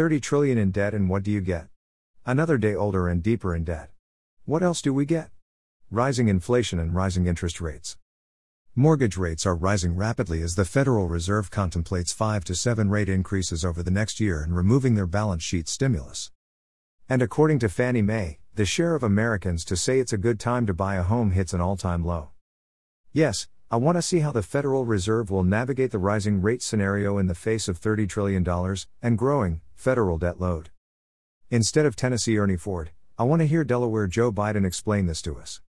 30 trillion in debt and what do you get? Another day older and deeper in debt. What else do we get? Rising inflation and rising interest rates. Mortgage rates are rising rapidly as the Federal Reserve contemplates 5 to 7 rate increases over the next year and removing their balance sheet stimulus. And according to Fannie Mae, the share of Americans to say it's a good time to buy a home hits an all time low. Yes, I want to see how the Federal Reserve will navigate the rising rate scenario in the face of $30 trillion and growing federal debt load. Instead of Tennessee Ernie Ford, I want to hear Delaware Joe Biden explain this to us.